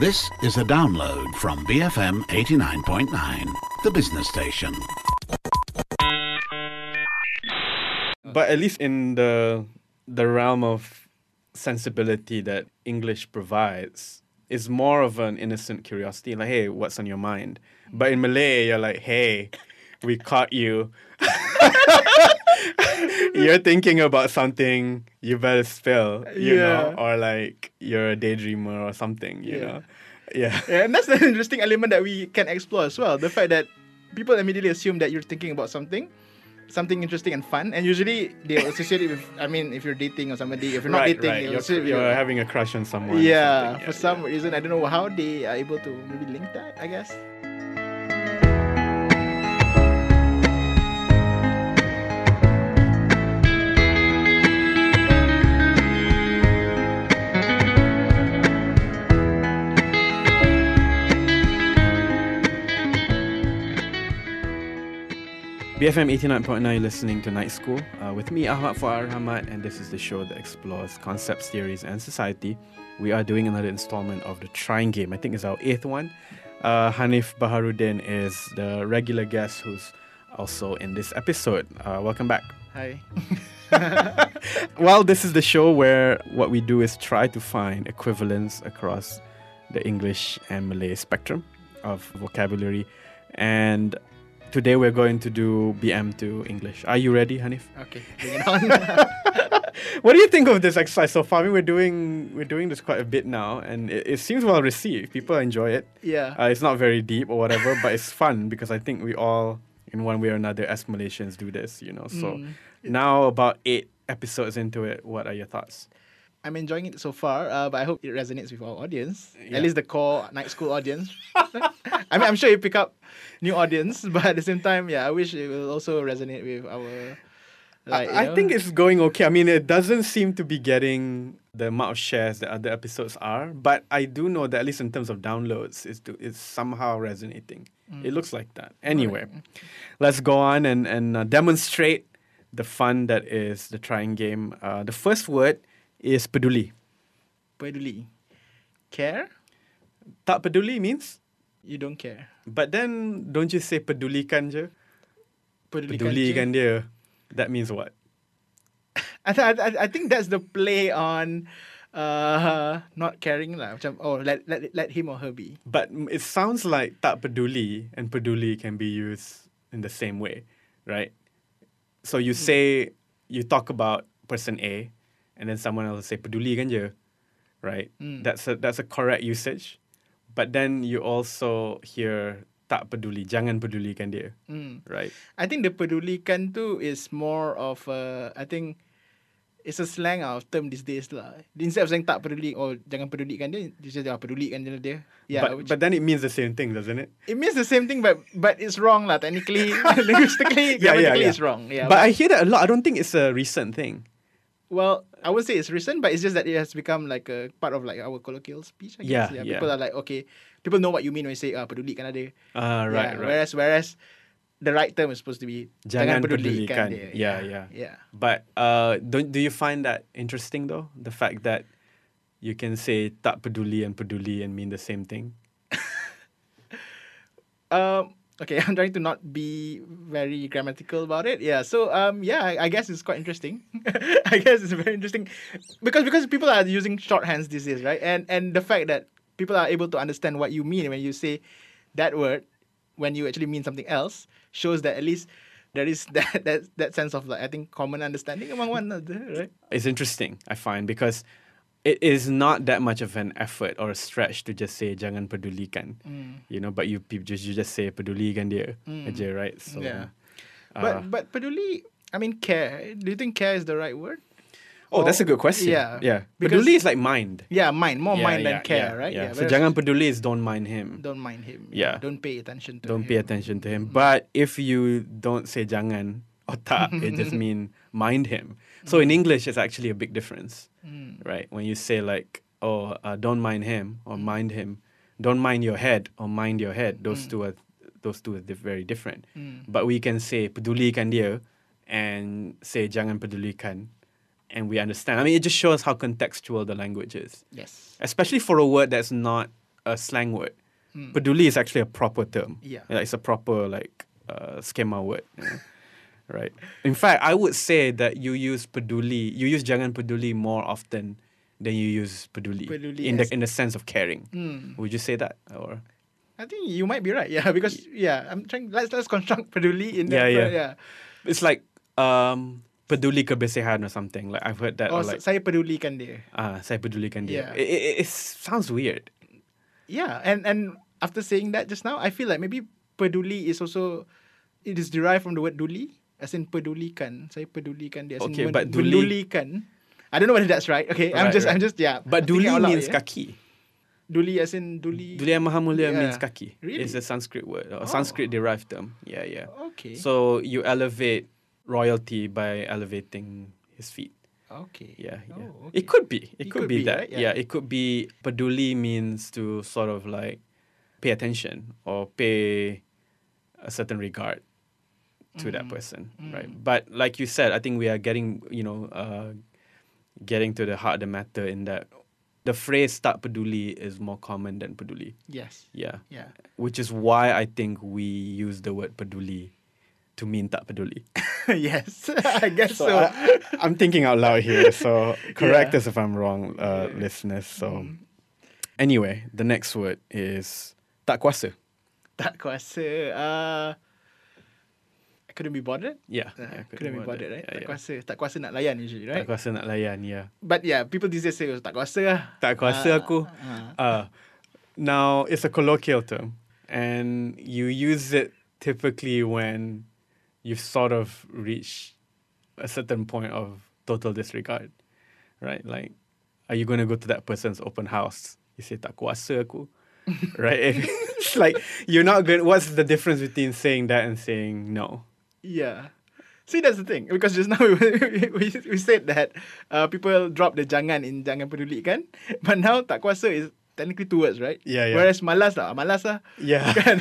This is a download from BFM 89.9, the business station. But at least in the the realm of sensibility that English provides is more of an innocent curiosity, like, hey, what's on your mind? But in Malay, you're like, hey, we caught you. you're thinking about something, you better spill, you know, or like you're a daydreamer or something, you Yeah. know. Yeah. Yeah, and that's the interesting element that we can explore as well. The fact that people immediately assume that you're thinking about something, something interesting and fun, and usually they associate it with. I mean, if you're dating or somebody, if you're not right, dating, right. You're, you're having a crush on someone. yeah, for some reason, I don't know how they are able to maybe link that. I guess. BFM 89.9 listening to Night School uh, with me, Ahmad Fuad Rahmat, and this is the show that explores concepts, theories, and society. We are doing another installment of the Trying Game. I think it's our eighth one. Uh, Hanif Baharuddin is the regular guest who's also in this episode. Uh, welcome back. Hi. Well, this is the show where what we do is try to find equivalents across the English and Malay spectrum of vocabulary. And today we're going to do BM to English. Are you ready, Hanif? Okay, bring it on. What do you think of this exercise so far? I mean, we're doing we're doing this quite a bit now, and it, it seems well received. People enjoy it. yeah. Uh, it's not very deep or whatever, but it's fun because I think we all, in one way or another, as Malaysians, do this. You know. So Mm. now about eight episodes into it, what are your thoughts? I'm enjoying it so far, uh, but I hope it resonates with our audience. Yeah. At least the core night school audience. I mean, I'm sure you pick up new audience, but at the same time, yeah, I wish it will also resonate with our. Like, you I, I think it's going okay. I mean, it doesn't seem to be getting the amount of shares that other episodes are, but I do know that at least in terms of downloads, it's to, it's somehow resonating. Mm. It looks like that. Anyway, let's go on and and uh, demonstrate the fun that is the trying game. Uh, the first word is peduli. peduli. Care? Tak peduli means, You don't care. but then don't you say pedulikan je? Pedulikan je. Pedulikan dia. That means what? I, th- I, I think that's the play on uh, not caring lah. Macam, oh, let, let, let him or her be. But it sounds like tak peduli and peduli can be used in the same way, right? So you say you talk about person A, and then someone else will say peduli kan je, right? Mm. That's a that's a correct usage. But then you also hear tak peduli, jangan pedulikan dia, Mm. right? I think the pedulikan tu is more of a, I think it's a slang of term these days lah. Instead of saying tak peduli or jangan pedulikan dia, you say jangan pedulikan je dia. Yeah, but which, but then it means the same thing, doesn't it? it means the same thing, but but it's wrong lah. Technically, linguistically, Yeah, yeah, yeah. it's wrong. Yeah, but I hear that a lot. I don't think it's a recent thing. Well, I would say it's recent, but it's just that it has become like a part of like our colloquial speech. I guess. Yeah, yeah. People are like, okay, people know what you mean when you say ah pedulikan ada. Ah, right, Yeah, right. Whereas whereas the right term is supposed to be Jangan jangan, pedulikan. pedulikan dia. Yeah, yeah. yeah. But uh, don't do you find that interesting though? The fact that you can say tak peduli and peduli and mean the same thing. Um. Okay, I'm trying to not be very grammatical about it. Yeah. So um. Yeah. I, I guess it's quite interesting. I guess it's very interesting because because people are using shorthands these days, right? And and the fact that people are able to understand what you mean when you say that word when you actually mean something else shows that at least there is that that that sense of like I think common understanding among one another, right? It's interesting, I find, because it is not that much of an effort or a stretch to just say jangan pedulikan. Mm. You know, but you pe- just you just say pedulikan dia aja, right? So Yeah. uh, But but peduli, I mean care. Do you think care is the right word? oh, that's a good question. Yeah. yeah. Because- Peduli is like mind. Yeah, mind more Yeah, mind yeah, than care, right? Yeah. So jangan peduli is don't mind him. don't mind him. Yeah. Don't pay attention to don't him. pay attention to him. But if you don't say jangan or tak, it just mean mind him. So in English, it's actually a big difference, Mm. right? When you say like, oh, uh, don't mind him or mind him, don't mind your head or mind your head. Those two are those two are di- very different. Mm. But we can say pedulikan dia and say jangan pedulikan, and we understand. I mean, it just shows how contextual the language is Yes. especially for a word that's not a slang word. Peduli is actually a proper term. Yeah. it's a proper like uh, schema word. you know, right. In fact, I would say that you use peduli. You use jangan peduli more often than you use peduli. Peduli in the in the sense of caring. Mm. Would you say that or? I think you might be right. Yeah, because yeah, I'm trying. Let's let's construct peduli in Yeah, that. yeah. yeah. It's like um peduli kebersihan or something. Like I've heard that. Or or like Oh, saya pedulikan dia. ah, saya pedulikan dia. Yeah. It, it, it sounds weird. Yeah, and and after saying that just now, I feel like maybe peduli is also it is derived from the word duli, as in pedulikan. Saya pedulikan dia. As Okay, in but duli- menulikan. I don't know whether that's right. Okay, I'm just right. I'm just yeah. But duli loud, means yeah. kaki. Duli as in duli. Duli yang maha mulia Yeah. means kaki. Really? It's a Sanskrit word, or Oh. Sanskrit derived term. Yeah, yeah. Okay. So you elevate royalty by elevating his feet. okay. Yeah, yeah. Oh, It could be. It, It could, could be, be, that. right? Yeah. Yeah. it could be. Paduli means to sort of like pay attention or pay a certain regard to that Mm-hmm. person, right? But like you said, I think we are getting, you know, uh, getting to the heart of the matter in that the phrase "tak peduli" is more common than peduli. Yes. Yeah, Yeah. which is why I think we use the word peduli to mean tak peduli. yes. I guess so. I, am thinking out loud here, so correct Yeah. us if I'm wrong, uh, Yeah. listeners. So, anyway, the next word is tak kuasa. tak kuasa. Uh, I couldn't be bothered. Yeah, Uh, yeah, couldn't be bothered, right? Yeah, tak yeah. kuasa. Tak kuasa nak layan usually, right? Tak kuasa nak layan, yeah. But yeah, people these days say oh, tak kuasa lah. Tak kuasa Ah, aku. ah. Uh, now, it's a colloquial term, and you use it typically when you've sort of reached a certain point of total disregard, right? Like, are you going to go to that person's open house? You say, tak kuasa aku. right? it's like, you're not going What's the difference between saying that and saying no? Yeah. See, that's the thing. Because just now we, we, we said that uh, people drop the jangan in jangan peduli kan. But now tak kuasa is technically two words, right? Yeah, yeah. Whereas malas lah, malas lah. Yeah. Kan?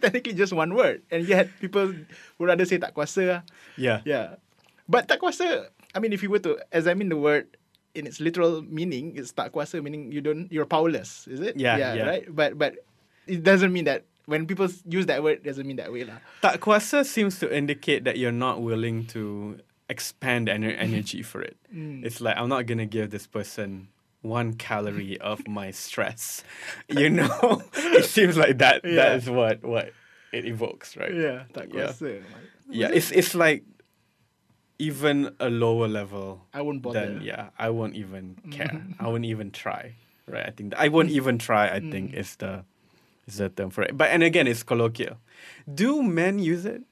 technically just one word. And yet people would rather say tak kuasa lah. Yeah. Yeah. But tak kuasa, I mean, if you were to examine the word in its literal meaning, it's tak kuasa meaning you don't, you're powerless, is it? Yeah, yeah. yeah. Right? But, but it doesn't mean that when people use that word, it doesn't mean that way lah. Tak kuasa seems to indicate that you're not willing to expand ener- energy for it. Mm. It's like I'm not gonna give this person one calorie of my stress. You know, it seems like that. Yeah. That is what what it evokes, right? Yeah, tak Yeah. kuasa. Yeah, it's it's like even a lower level. I won't bother. Then yeah, I won't even mm. care. I won't even try. Right? I think that I won't mm. even try. I think Mm. is the is the term for it. But and again, it's colloquial. Do men use it?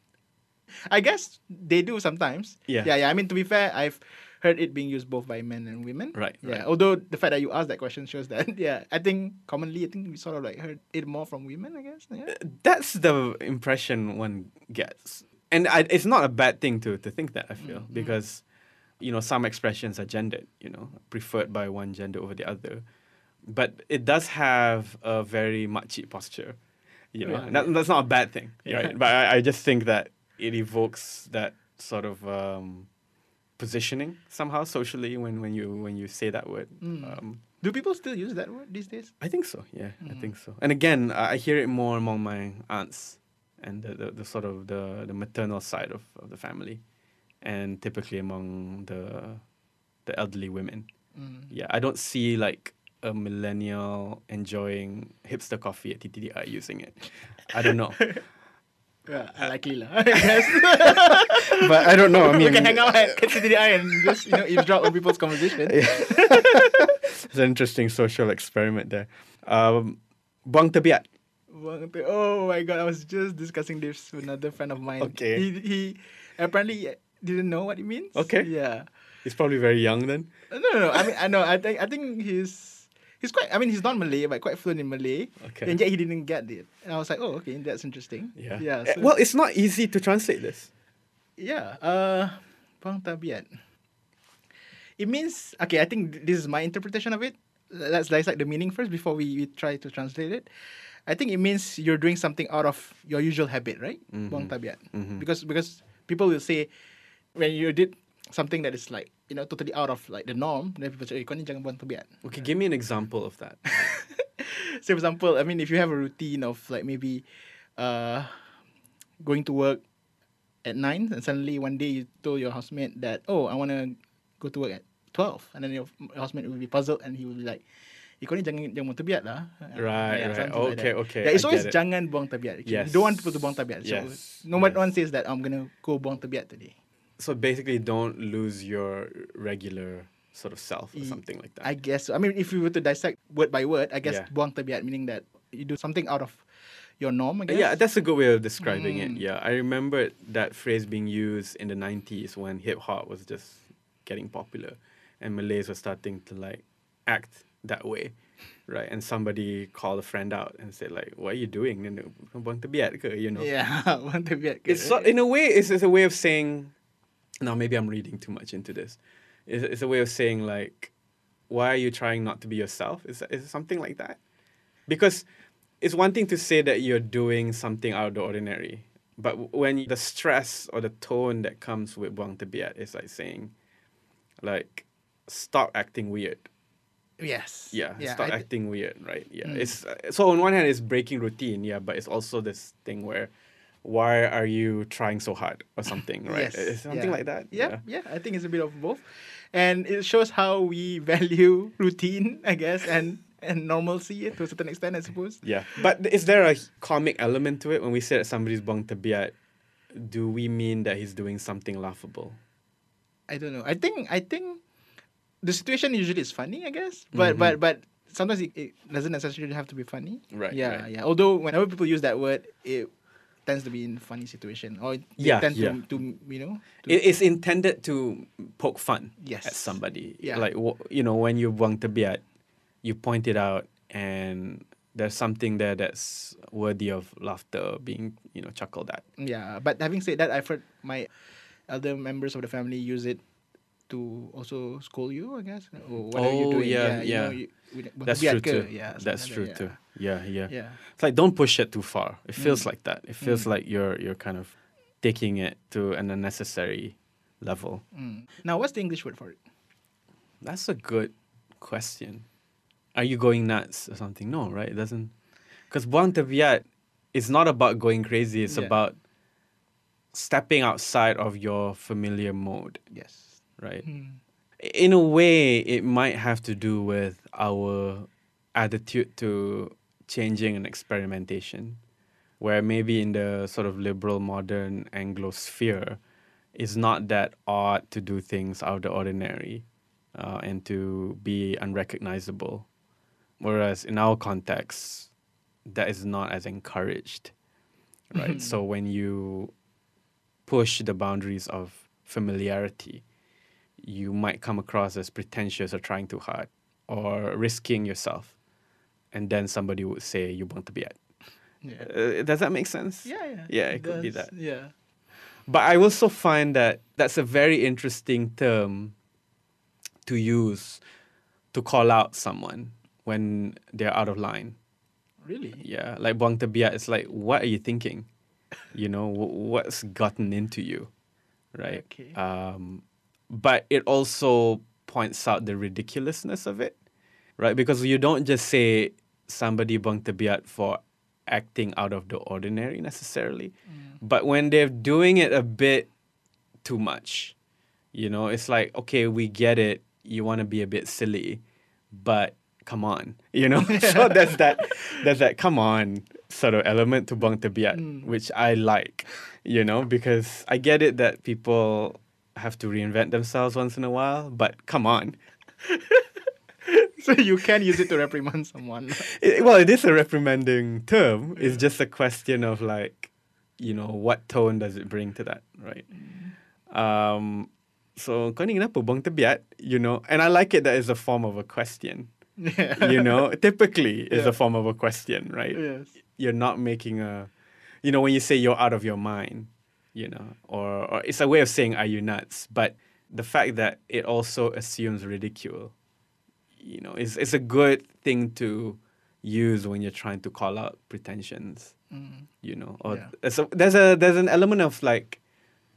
I guess they do sometimes. Yeah. Yeah, yeah. I mean, to be fair, I've heard it being used both by men and women. Right, Yeah. right. Although the fact that you asked that question shows that, yeah, I think commonly, I think we sort of like heard it more from women, I guess. Yeah. That's the impression one gets, and I, it's not a bad thing to to think that. I feel Mm-hmm. because you know some expressions are gendered, you know, preferred by one gender over the other, but it does have a very makcik posture. You know, Yeah. that, that's not a bad thing, Yeah. right? But I, I just think that it evokes that sort of um, positioning somehow socially when, when you when you say that word. Mm. Um, Do people still use that word these days? I think so. Yeah, Mm. I think so. And again, I I hear it more among my aunts and the, the, the sort of the, the maternal side of, of the family, and typically among the the elderly women. Mm. Yeah, I don't see like a millennial enjoying hipster coffee at TTDI using it. I don't know, Yeah, likely lah. I guess. but I don't know. I we mean, can hang out at TTDI and just, you know, eavesdrop on people's conversation. it's an interesting social experiment there. Um, buang tebiat. Buang te- Oh my god, I was just discussing this with another friend of mine. Okay. He, he apparently didn't know what it means. Okay. Yeah. He's probably very young then. No, no, no. I mean, I know. I think, I think he's, he's quite. I mean, he's not Malay, but quite fluent in Malay. Okay. And yet he didn't get it, and I was like, oh, okay, that's interesting. Yeah. Yeah. Eh, So, well, it's not easy to translate this. yeah. Uh, buang tabiat. It means okay. I think this is my interpretation of it. Let's dissect the meaning first before we, we try to translate it. I think it means you're doing something out of your usual habit, right? Buang tabiat. Mhm. Because because people will say when you did something that is like you know totally out of like the norm, then people say, "Eh, kau ni jangan buang tebiat." Okay, give me an example of that. Say for example, I mean, if you have a routine of like maybe uh, going to work at nine, and suddenly one day you told your housemate that, "Oh, I want to go to work at 12. and then your housemate will be puzzled and he will be like, "Eh, kau ni jangan jangan buang tebiat lah." Right, right. something like Okay, okay, Yeah, it's I always it. jangan buang tebiat. actually. Yes. You don't want people to buang tebiat. So Yes, no one yes. one says that I'm gonna go buang tebiat today. So basically, don't lose your regular sort of self or something like that. I guess. I mean, if you were to dissect word by word, I guess Yeah. buang tebiat meaning that you do something out of your norm. I guess. Yeah, that's a good way of describing Mm. it. Yeah, I remember that phrase being used in the 90s when hip hop was just getting popular and Malays were starting to like act that way. Right, and somebody called a friend out and said like, "What are you doing? Then buang tebiat? You know. Yeah, buang tebiat. ke? It's so, in a way, it's, it's a way of saying. Now maybe I'm reading too much into this. It's, it's a way of saying like, why are you trying not to be yourself? Is is it something like that? Because it's one thing to say that you're doing something out of the ordinary, but when the stress or the tone that comes with buang tebiat is like saying, like, stop acting weird. yes. Yeah, Yeah. stop I acting weird, right? Yeah, Mm. it's so on one hand it's breaking routine, yeah, but it's also this thing where why are you trying so hard or something, right? Yes. Something yeah. like that. Yeah, yeah, I think it's a bit of both, and it shows how we value routine, I guess, and and normalcy to a certain extent, I suppose. yeah. But is there a comic element to it when we say that somebody's buang tebiat? Do we mean that he's doing something laughable? I don't know. I think I think the situation usually is funny, I guess, but Mhm. but but sometimes it, it doesn't necessarily have to be funny. Right, Yeah, right. yeah. Although whenever people use that word, it tends to be in funny situation or Yeah, tend yeah. to to you know. To, It is intended to poke fun Yes. at somebody. Yeah. Like you know, when you buang tebiat, you point it out, and there's something there that's worthy of laughter, being you know chuckled at. Yeah, but having said that, I've heard my elder members of the family use it to also scold you, I guess. Or what are you Oh, doing? yeah, yeah. know, you- with- with That's true too. Yeah, That's true that, too. Yeah, yeah. Yeah. It's like don't push it too far. It feels Mm. like that. It feels Mm. like you're you're kind of taking it to an unnecessary level. Mm. Now, what's the English word for it? That's a good question. Are you going nuts or something? No, right? It doesn't. Because buang tebiat is not about going crazy. It's Yeah. about stepping outside of your familiar mode, Yes. Right? Mm. in a way, it might have to do with our attitude to changing and experimentation, where maybe in the sort of liberal modern Anglo sphere, it's not that odd to do things out of the ordinary uh, and to be unrecognizable. Whereas in our context, that is not as encouraged, right? so when you push the boundaries of familiarity, you might come across as pretentious or trying too hard or risking yourself. And then somebody would say, you want to be at. Yeah. Uh, does that make sense? Yeah, yeah. Yeah, it could be that. Yeah. But I also find that that's a very interesting term to use to call out someone when they're out of line. Really? Yeah, like buang tebiat, it's like, what are you thinking? You know, wh- what's gotten into you, right? Okay. Um, but it also points out the ridiculousness of it, right? Because you don't just say somebody buang tebiat for acting out of the ordinary necessarily, but when they're doing it a bit too much, you know, it's like, okay, we get it. You want to be a bit silly, but come on, you know. so there's that, there's that come on sort of element to buang tebiat, Mm. which I like, you know, because I get it that people have to reinvent themselves once in a while, but come on. so you can use it to reprimand someone. It- well, it is a reprimanding term. It's just a question of like, you know, what tone does it bring to that, right? Um, so kau ni kenapa buang tebiat, you know? And I like it that it's a form of a question, yeah. you know? Typically, it's Yeah. a form of a question, right? Yes. You're not making a, you know, when you say you're out of your mind, you know, or, or it's a way of saying, are you nuts? But the fact that it also assumes ridicule, you know, it's, it's a good thing to use when you're trying to call out pretensions, Mm. you know, or Yeah. there's, a, there's a there's an element of like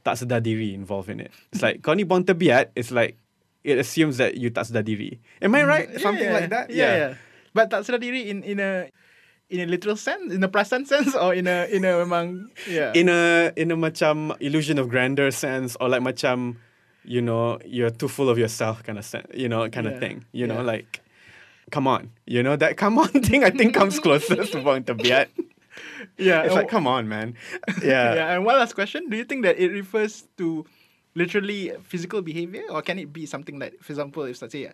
tak sedar diri involved in it. It's like kau ni buang. It's like it assumes that you tak sedar diri. Am I right? Yeah, Something yeah. like that. Yeah, yeah. But tak sedar diri in in a in a literal sense, in a perasan sense, or in a in a memang yeah. In a in a macam illusion of grandeur sense, or like macam, you know, you're too full of yourself kind of sense, you know, kind of Yeah, thing. You know, like, come on, you know that come on thing. I think comes closest to buang tebiat. yeah, It's like, come on, man. yeah. Yeah. And one last question: Do you think that it refers to literally physical behavior, or can it be something like, for example, if let's say.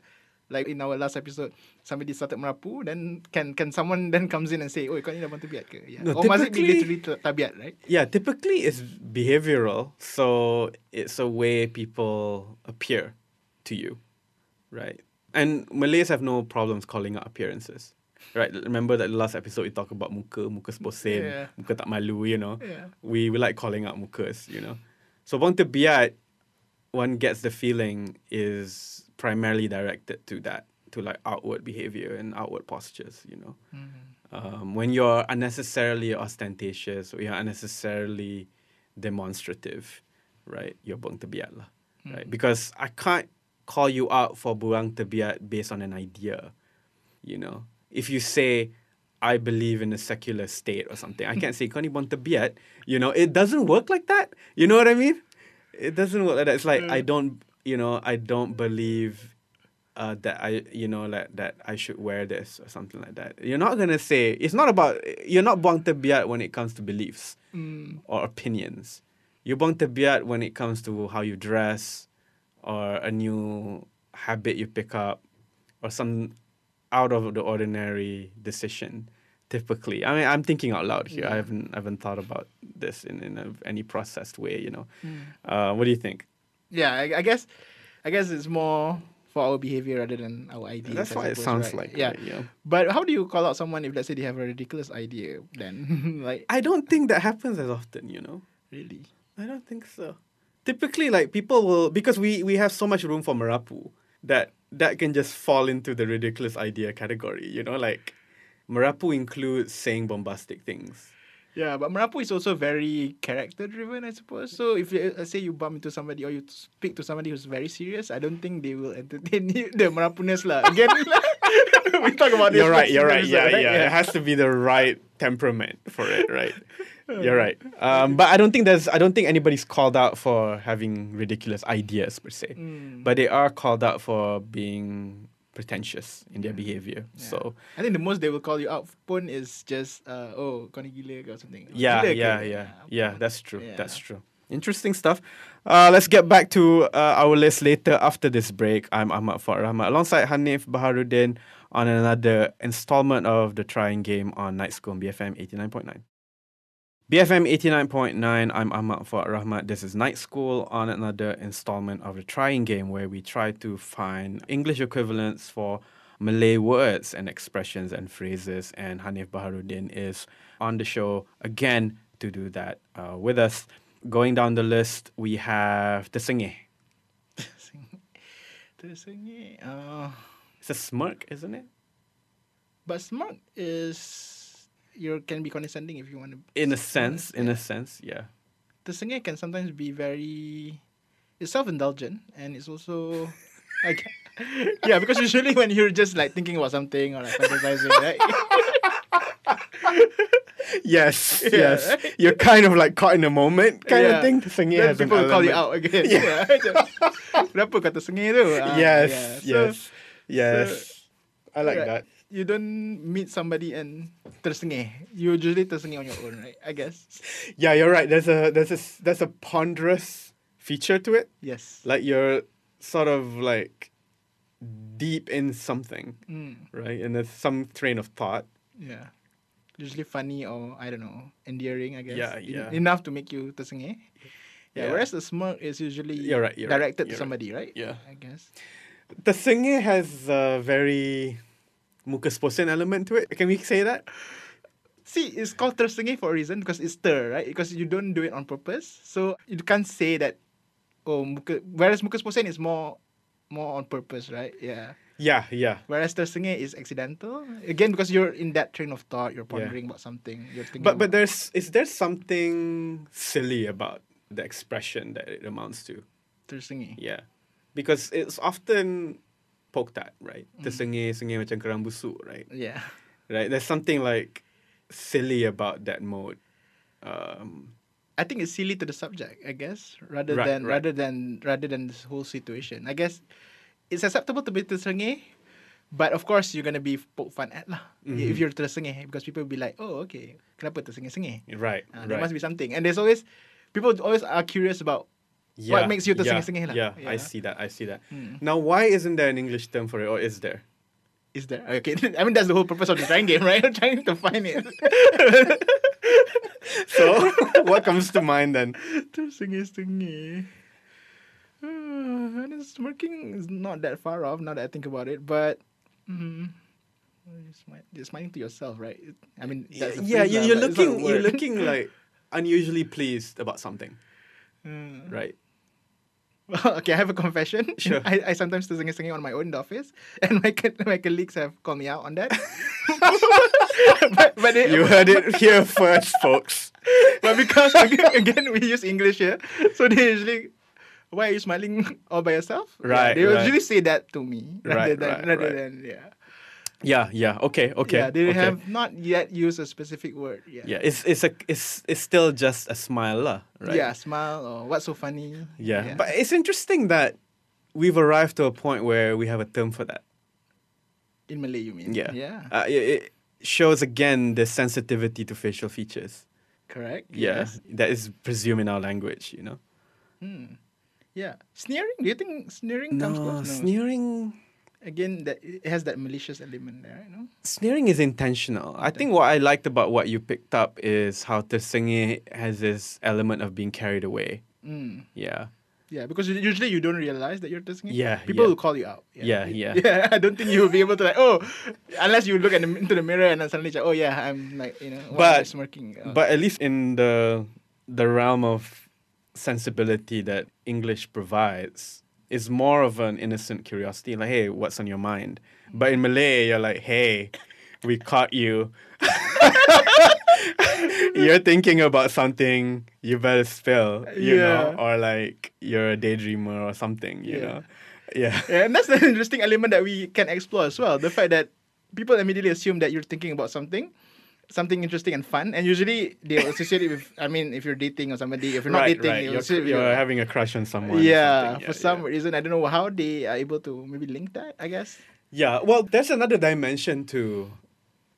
Like in our last episode, somebody started merapu, then can can someone then comes in and say, "Oh, kau ni dah buang tabiat ke?" Yeah. No, or must it be literally ta- tabiat, right? Yeah, typically it's behavioral. So it's a way people appear to you, right? And Malays have no problems calling out appearances, right? Remember that the last episode we talked about muka, muka seposen, Yeah. muka tak malu, you know? Yeah. We, we like calling out mukas, you know? So bang tebiat, one gets the feeling is primarily directed to that, to like outward behavior and outward postures, you know? Mm-hmm. um, when you're unnecessarily ostentatious or you're unnecessarily demonstrative, right? You're buang tebiat lah, right? Mm-hmm. Because I can't call you out for buang tebiat based on an idea, you know. If you say I believe in a secular state or something, I can't say kau ni buang tebiat. You know, it doesn't work like that. You know what I mean? It doesn't work like that. It's like I mm. don't, you know, I don't believe uh, that I, you know, like that I should wear this or something like that. You're not gonna say it's not about you're not buang tebiat when it comes to beliefs or opinions. You're buang tebiat when it comes to how you dress or a new habit you pick up or some out of the ordinary decision. Typically, I mean, I'm thinking out loud here. I haven't, I haven't thought about this in in a, any processed way. You know, uh, what do you think? Yeah, I, I guess, I guess it's more for our behavior rather than our ideas. That's I what it sounds right? like. Yeah. right? yeah. But how do you call out someone if let's say they have a ridiculous idea? Then, like, I don't think that happens as often, you know. really? I don't think so. Typically, like people will because we we have so much room for merapu that that can just fall into the ridiculous idea category. You know, like merapu includes saying bombastic things. Yeah, but merapu is also very character driven, I suppose. So if you, let's say you bump into somebody or you speak to somebody who's very serious, I don't think they will entertain you, the merapuness lah. Again, we talk about this. You're right. You're right. episode, Yeah, yeah. It has to be the right temperament for it, right? You're right. Um, but I don't think there's. I don't think anybody's called out for having ridiculous ideas per se. But they are called out for being pretentious in their behavior. So I think the most they will call you out pun is just uh, oh kau gila or something. Yeah, ke? yeah, yeah, yeah. That's true. Yeah. That's true. Interesting stuff. Uh, let's get back to uh, our list later after this break. I'm Ahmad Fuad Rahmat alongside Hanif Baharuddin on another installment of the Trying Game on Night School on BFM 89.9. BFM 89.9, I'm Ahmad Fuad Rahmat. This is Night School on another installment of the Trying Game where we try to find English equivalents for Malay words and expressions and phrases. And Hanif Baharuddin is on the show again to do that uh, with us. Going down the list, we have Tersengih. Tersengih. Uh, It's a smirk, isn't it? but smart is you can be condescending if you want to. In a sense, in a sense, yeah. Tersengih can sometimes be very. It's self indulgent and it's also. Like, yeah, because usually when you're just like thinking about something or like fantasizing, right? Yes, Yeah, yes. right? You're kind of like caught in a moment kind Yeah. of thing. Tersengih then has an people will call you out again. Yeah. Kenapa kau tersengih tu? Ah, yes, yes, yes. I like that. You don't meet somebody and tersengih. You usually tersengih on your own, right? I guess. Yeah, you're right. There's a there's a there's a ponderous feature to it. Yes. Like you're sort of like deep in something, Mm, right? And there's some train of thought. yeah. Usually funny or I don't know, endearing. I guess. Yeah, En- yeah. Enough to make you tersengih. Yeah. Yeah. Whereas the smirk is usually You're right, you're right, directed you're to right. somebody, right? Yeah. I guess. The singing has a very muka seposen element to it. Can we say that? See, it's called tersengih for a reason because it's ter, right? Because you don't do it on purpose, so you can't say that. Oh, muka. Whereas muka seposen is more, more on purpose, right? Yeah. Yeah, yeah. Whereas tersengih is accidental. Again, because you're in that train of thought, you're pondering about something. You're thinking. But but there's is there something silly about the expression that it amounts to. Tersengih. Yeah. Because it's often poked at, right? Mm. Tersengih-sengih macam kerang busuk, right? Yeah. Right? There's something like silly about that mode. Um, I think it's silly to the subject, I guess, rather Right, than right. rather than rather than this whole situation. I guess it's acceptable to be tersengih, but of course you're gonna be poke fun at lah Mm-hmm. if you're tersengih because people will be like, oh okay, kenapa tersengih-sengih? right. Uh, There right. must be something, and there's always people always are curious about what makes you yeah, tersengih-sengih lah. Yeah, I see that. I see that. Hmm. Now, why isn't there an English term for it, or is there? Is there okay? I mean that's the whole purpose of the trying game, right? Trying to find it. So, what comes to mind then? Uh, and it's working is not that far off now that I think about it, but mm, you're, smi- you're smiling to yourself, right? I mean, that's yeah, you, lah, you're but it's not a looking, you're looking like unusually pleased about something, Mm. right? okay, I have a confession. Sure. I, I sometimes do sengih on my own in the office, and my co- my colleagues have called me out on that. but but, they, You heard it here first, folks. but because again, again we use English here, so they usually. Why are you smiling all by yourself? Yeah, Right, they right. usually say that to me Right, rather than right, rather right. than yeah. Yeah, yeah. Okay, okay. Yeah, they okay. have not yet used a specific word. Yeah. Yeah, it's it's a it's it's still just a smile, lah, right? Yeah, smile or what's so funny. yeah. But it's interesting that we've arrived to a point where we have a term for that. in Malay, you mean? Yeah. Yeah. Uh, it, it shows again the sensitivity to facial features. Correct. Yeah. Yes. That is presumed in our language, you know. Hmm. Yeah. Sneering. Do you think sneering comes No, close? No. sneering. Again, that it has that malicious element there. You know. Sneering is intentional. I think what I liked about what you picked up is how Tersengih has this element of being carried away. Mm. Yeah. Yeah, because usually you don't realize that you're tersengih. Yeah, People yeah. will call you out. Yeah, yeah. Yeah, I don't think you will be able to like, oh, unless you look at the, into the mirror and then suddenly, like, oh yeah, I'm like, you know, why am I But- smirking. Uh, But at least in the the realm of sensibility that English provides is more of an innocent curiosity, like, hey, what's on your mind? But in Malay, you're like, hey, we caught you. you're thinking about something, you better spill, you know, or like you're a daydreamer or something, you Yeah. know. Yeah. Yeah, and that's an interesting element that we can explore as well. The fact that people immediately assume that you're thinking about something, something interesting and fun, and usually they associate it with. I mean, if you're dating or somebody, if you're not right, dating, right. You're, you're your- having a crush on someone. or yeah, for some reason, I don't know how they are able to maybe link that. I guess. Yeah, well, there's another dimension to,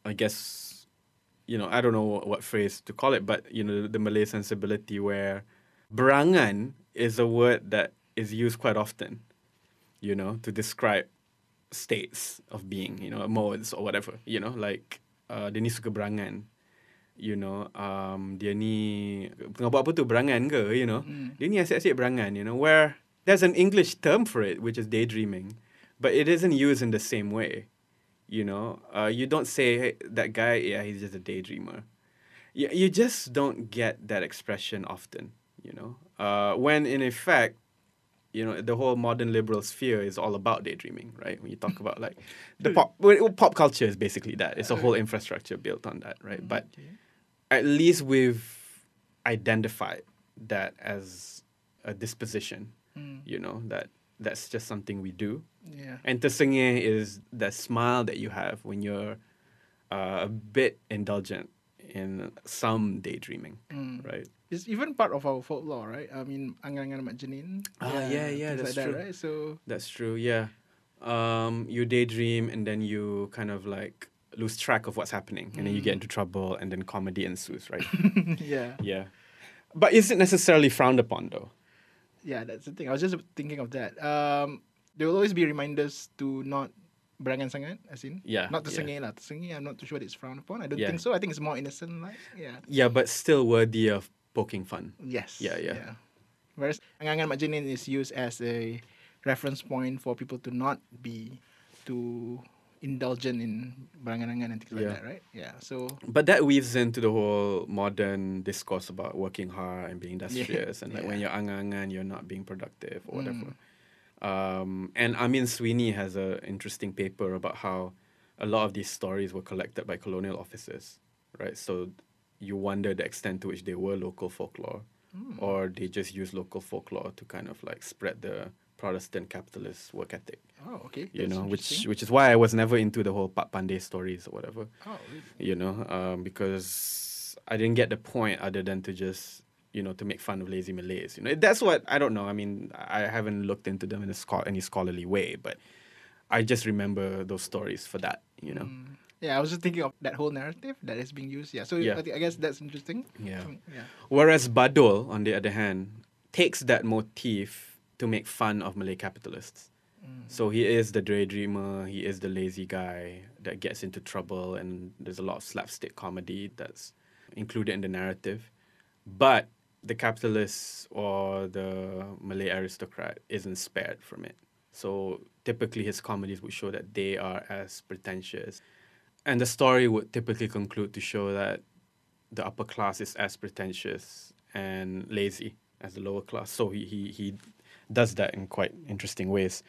I guess, you know, I don't know what phrase to call it, but you know, the Malay sensibility where berangan is a word that is used quite often, you know, to describe states of being, you know, modes or whatever, you know, like uh, dia ni suka berangan, you know, um, dia ni tengah buat apa tu berangan ke, you know, dia ni asyik-asyik berangan, you know, where there's an English term for it, which is daydreaming, but it isn't used in the same way. You know, uh, you don't say hey, that guy, yeah, he's just a daydreamer. You, you just don't get that expression often, you know. Uh, when in effect, you know, the whole modern liberal sphere is all about daydreaming, right? When you talk about like the pop, well, pop culture is basically that. It's a whole infrastructure built on that, right? But at least we've identified that as a disposition, you know, that that's just something we do. Yeah. And tersengih is that smile that you have when you're uh, a bit indulgent in some daydreaming, Mm. right? It's even part of our folklore, right? I mean, angan-angan Mat Jenin. Ah, yeah, yeah, things that's like true. that, right? So That's true, yeah. Um, you daydream and then you kind of like lose track of what's happening and then you get into trouble and then comedy ensues, right? yeah, yeah. But is it necessarily frowned upon though? yeah, that's the thing. I was just thinking of that. Um, there will always be reminders to not berangan sangat, as in Yeah, not to yeah. lah. To sengih, I'm not too sure it's frowned upon. I don't Yeah. think so. I think it's more innocent, like yeah. Yeah, but still worthy of poking fun. Yes. Yeah, yeah. yeah. Whereas angan-angan Mat Jenin is used as a reference point for people to not be too indulgent in berangan-angan and things like Yeah. that, right? Yeah. So But that weaves into the whole modern discourse about working hard and being industrious, and like when you're yeah. angangan, you're not being productive or whatever. Mm. Um, and Amin Sweeney has a interesting paper about how a lot of these stories were collected by colonial officers, right? So you wonder the extent to which they were local folklore, or they just use local folklore to kind of like spread the Protestant capitalist work ethic. Oh, okay. You That's know, which which is why I was never into the whole Pak Pandir stories or whatever. Oh, really? You know, um, because I didn't get the point other than to just you know to make fun of lazy Malays. You know, that's what I don't know. I mean, I haven't looked into them in a scho- any scholarly way, but I just remember those stories for that. You know. Mm. Yeah, I was just thinking of that whole narrative that is being used. Yeah, so Yeah. I, think, I guess that's interesting. Yeah. Um, yeah. Whereas Badul, on the other hand, takes that motif to make fun of Malay capitalists. So he is the daydreamer, he is the lazy guy that gets into trouble, and there's a lot of slapstick comedy that's included in the narrative. But the capitalist or the Malay aristocrat isn't spared from it. So typically his comedies would show that they are as pretentious. And the story would typically conclude to show that the upper class is as pretentious and lazy as the lower class. So he he, he does that in quite interesting ways.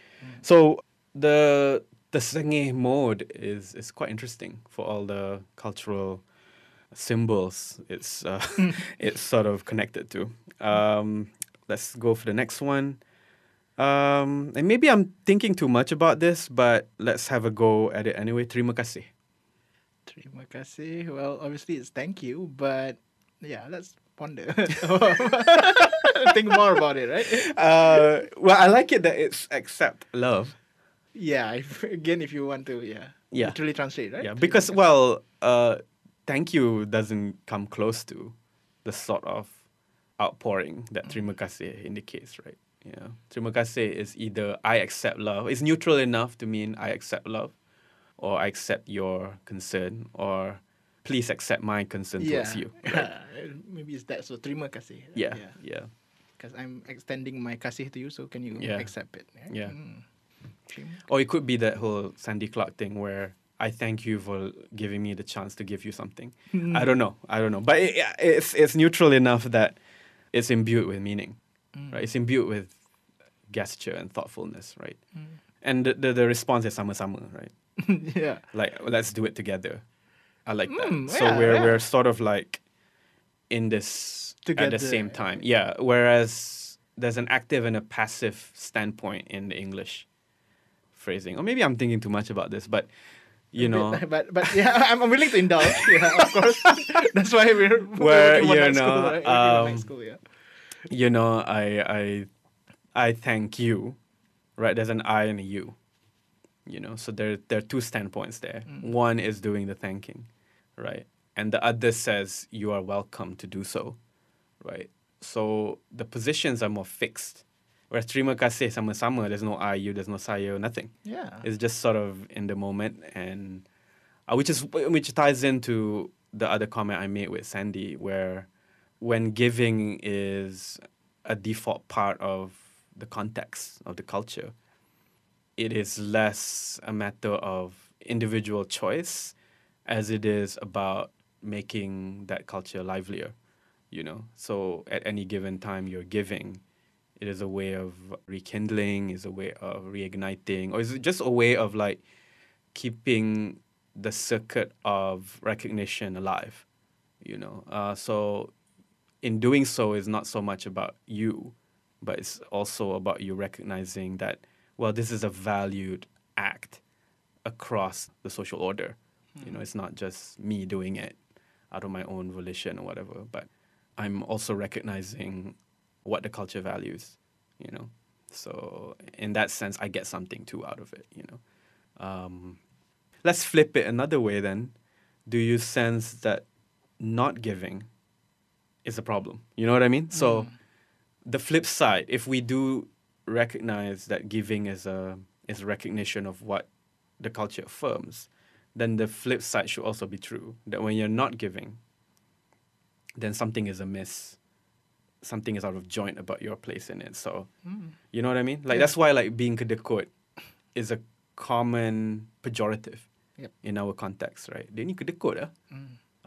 So the the senge mode is is quite interesting for all the cultural symbols it's uh, it's sort of connected to. Um, let's go for the next one. Um, and maybe I'm thinking too much about this, but let's have a go at it anyway. Terima kasih. Terima kasih. Well, obviously it's thank you, but yeah, let's ponder. Think more about it, right? Uh, well, I like it that it's accept love. Yeah, if, again, if you want to, yeah, Yeah. literally translate, right? Yeah, because well, uh, thank you doesn't come close to the sort of outpouring that terima kasih indicates, right? Yeah, terima kasih is either I accept love. It's neutral enough to mean I accept love, or I accept your concern, or please accept my concern yeah, towards you. yeah, maybe it's that. So terima kasih. right? Yeah, yeah. Because I'm extending my kasih to you, so can you Yeah. accept it? right? Yeah. Mm. Or it could be that whole Sandy Clark thing where I thank you for giving me the chance to give you something. Hmm. I don't know. I don't know. But it, it's it's neutral enough that it's imbued with meaning, hmm. right? It's imbued with gesture and thoughtfulness, right? Hmm. And the, the, the response is sama-sama, right? yeah. Like let's do it together. I like that. Mm, so yeah, we're yeah. we're sort of like in this at the same time. Yeah. Whereas there's an active and a passive standpoint in the English phrasing. Or maybe I'm thinking too much about this, but you know, but but yeah, I'm, I'm willing to indulge. Yeah, of course. That's why we're Where, we're working on you know, school, right? We're working on night um, school, yeah. you know, I I I thank you. Right? There's an I and a you. You know, so there there are two standpoints there. One is doing the thanking, right? And the other says you are welcome to do so. Right? So the positions are more fixed. Whereas terima kasih sama-sama, there's no I, you, there's no saya, nothing. Yeah. It's just sort of in the moment, and uh, which is which ties into the other comment I made with Sandy, where when giving is a default part of the context of the culture, it is less a matter of individual choice as it is about making that culture livelier. You know, so at any given time you're giving, it is a way of rekindling, is a way of reigniting, or is it just a way of like keeping the circuit of recognition alive? You know, uh, so in doing so is not so much about you, but it's also about you recognizing that well, this is a valued act across the social order. You know, it's not just me doing it out of my own volition or whatever, but I'm also recognizing what the culture values, you know. So in that sense, I get something too out of it, you know. Um, let's flip it another way then. Do you sense that not giving is a problem? You know what I mean? So the flip side, if we do recognize that giving is a is recognition of what the culture affirms, then the flip side should also be true. That when you're not giving, then something is amiss. Something is out of joint about your place in it. So you know what I mean? Like Yeah. that's why like being kedekut is a common pejorative Yep. in our context, right? Dia ni kedekut ah.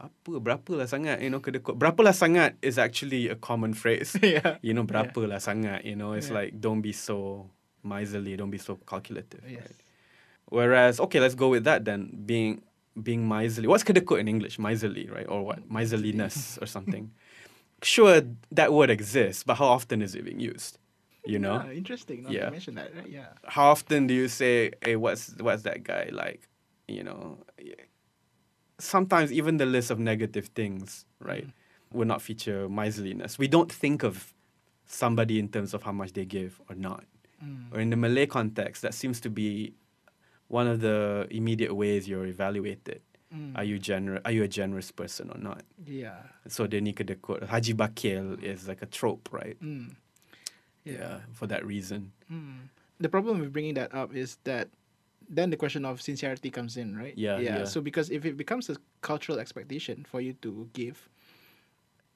Apa berapalah sangat you know kedekut. Berapalah sangat is actually a common phrase. yeah. you know berapalah sangat you know it's Yeah. like don't be so miserly don't be so calculative Yes. right? whereas okay let's go with that then being being miserly what's kedekut in english miserly right or what mm. miserliness or something sure that word exists, but how often is it being used? You know, Yeah, interesting. Not Yeah. to mention that, right? Yeah. how often do you say, "Hey, what's what's that guy like?" You know, sometimes even the list of negative things, right, will not feature miserliness. We don't think of somebody in terms of how much they give or not. Or in the Malay context, that seems to be one of the immediate ways you're evaluated. Are you gener- Are you a generous person or not? Yeah. So the ni kedekut Haji Bakhil is like a trope, right? Mm. Yeah. For that reason. Mm. The problem with bringing that up is that then the question of sincerity comes in, right? Yeah, yeah. So because if it becomes a cultural expectation for you to give,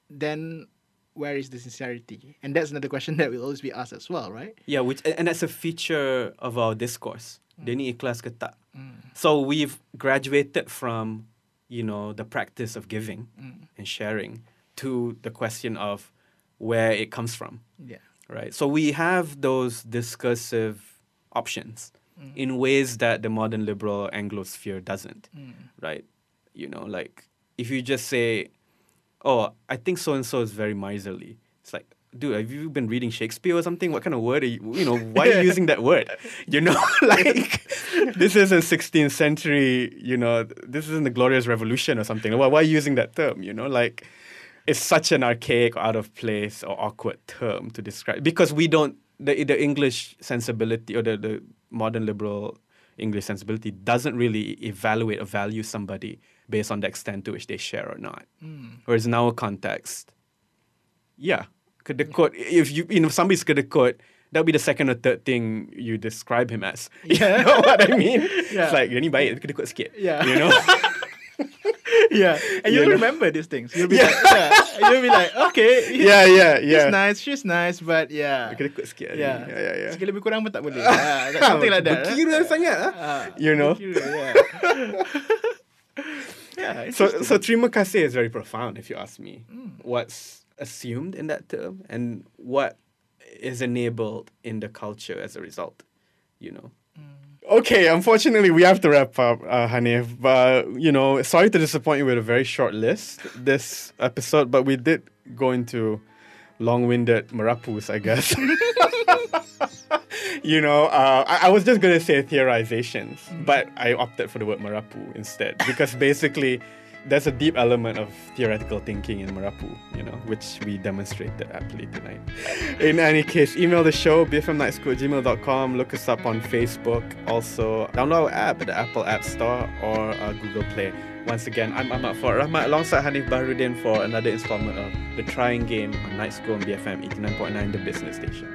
then where is the sincerity? And that's another question that will always be asked as well, right? Yeah, which and that's a feature of our discourse. Dia ni ikhlas ke tak? Mm. So we've graduated from, you know, the practice of giving Mm. and sharing to the question of where it comes from, Yeah. right? So we have those discursive options Mm. in ways that the modern liberal Anglosphere doesn't, Mm. right? You know, like if you just say, "Oh, I think so and so is very miserly," it's like, dude, have you been reading Shakespeare or something? What kind of word are you? You know, why are you using that word? You know, like this isn't 16th century. You know, this isn't the Glorious Revolution or something. Why, why are you using that term? You know, like it's such an archaic, out of place, or awkward term to describe because we don't the the English sensibility or the the modern liberal English sensibility doesn't really evaluate or value somebody based on the extent to which they share or not. Mm. Whereas in our context, yeah, kedekut. If you you know somebody's kedekut, that'll be the second or third thing you describe him as. Yeah. You know what I mean? Yeah. It's like dia ni baik kedekut sikit. Yeah. You know? yeah. And You you'll know? remember these things. You'll be Yeah. like, yeah. You'll be like, okay. yeah, yeah, He's yeah. nice, she's nice, but yeah. Kedekut sikit. hari Yeah. Yeah, yeah, yeah. Sikit lebih kurang pun tak boleh. Ah, that- something like that. Berkira sangat, ah. Ah, You know? berkira, yeah. yeah. So, so terima kasih is very profound, if you ask me. Mm. What's assumed in that term and what is enabled in the culture as a result, you know. Okay, unfortunately, we have to wrap up, uh, Hanif. But you know, sorry to disappoint you with a very short list this episode, but we did go into long-winded merapus, I guess. you know, uh, I, I was just gonna say theorizations, but I opted for the word merapu instead because basically there's a deep element of theoretical thinking in merapu, you know, which we demonstrated aptly tonight. In any case, email the show, bfmnightschool at gmail.com, look us up on Facebook, also download our app at the Apple App Store or uh, Google Play. Once again, I'm Ahmad Fuad Rahmat alongside Hanif Bahruddin for another installment of The Trying Game on Night School on BFM 89.9, the business station.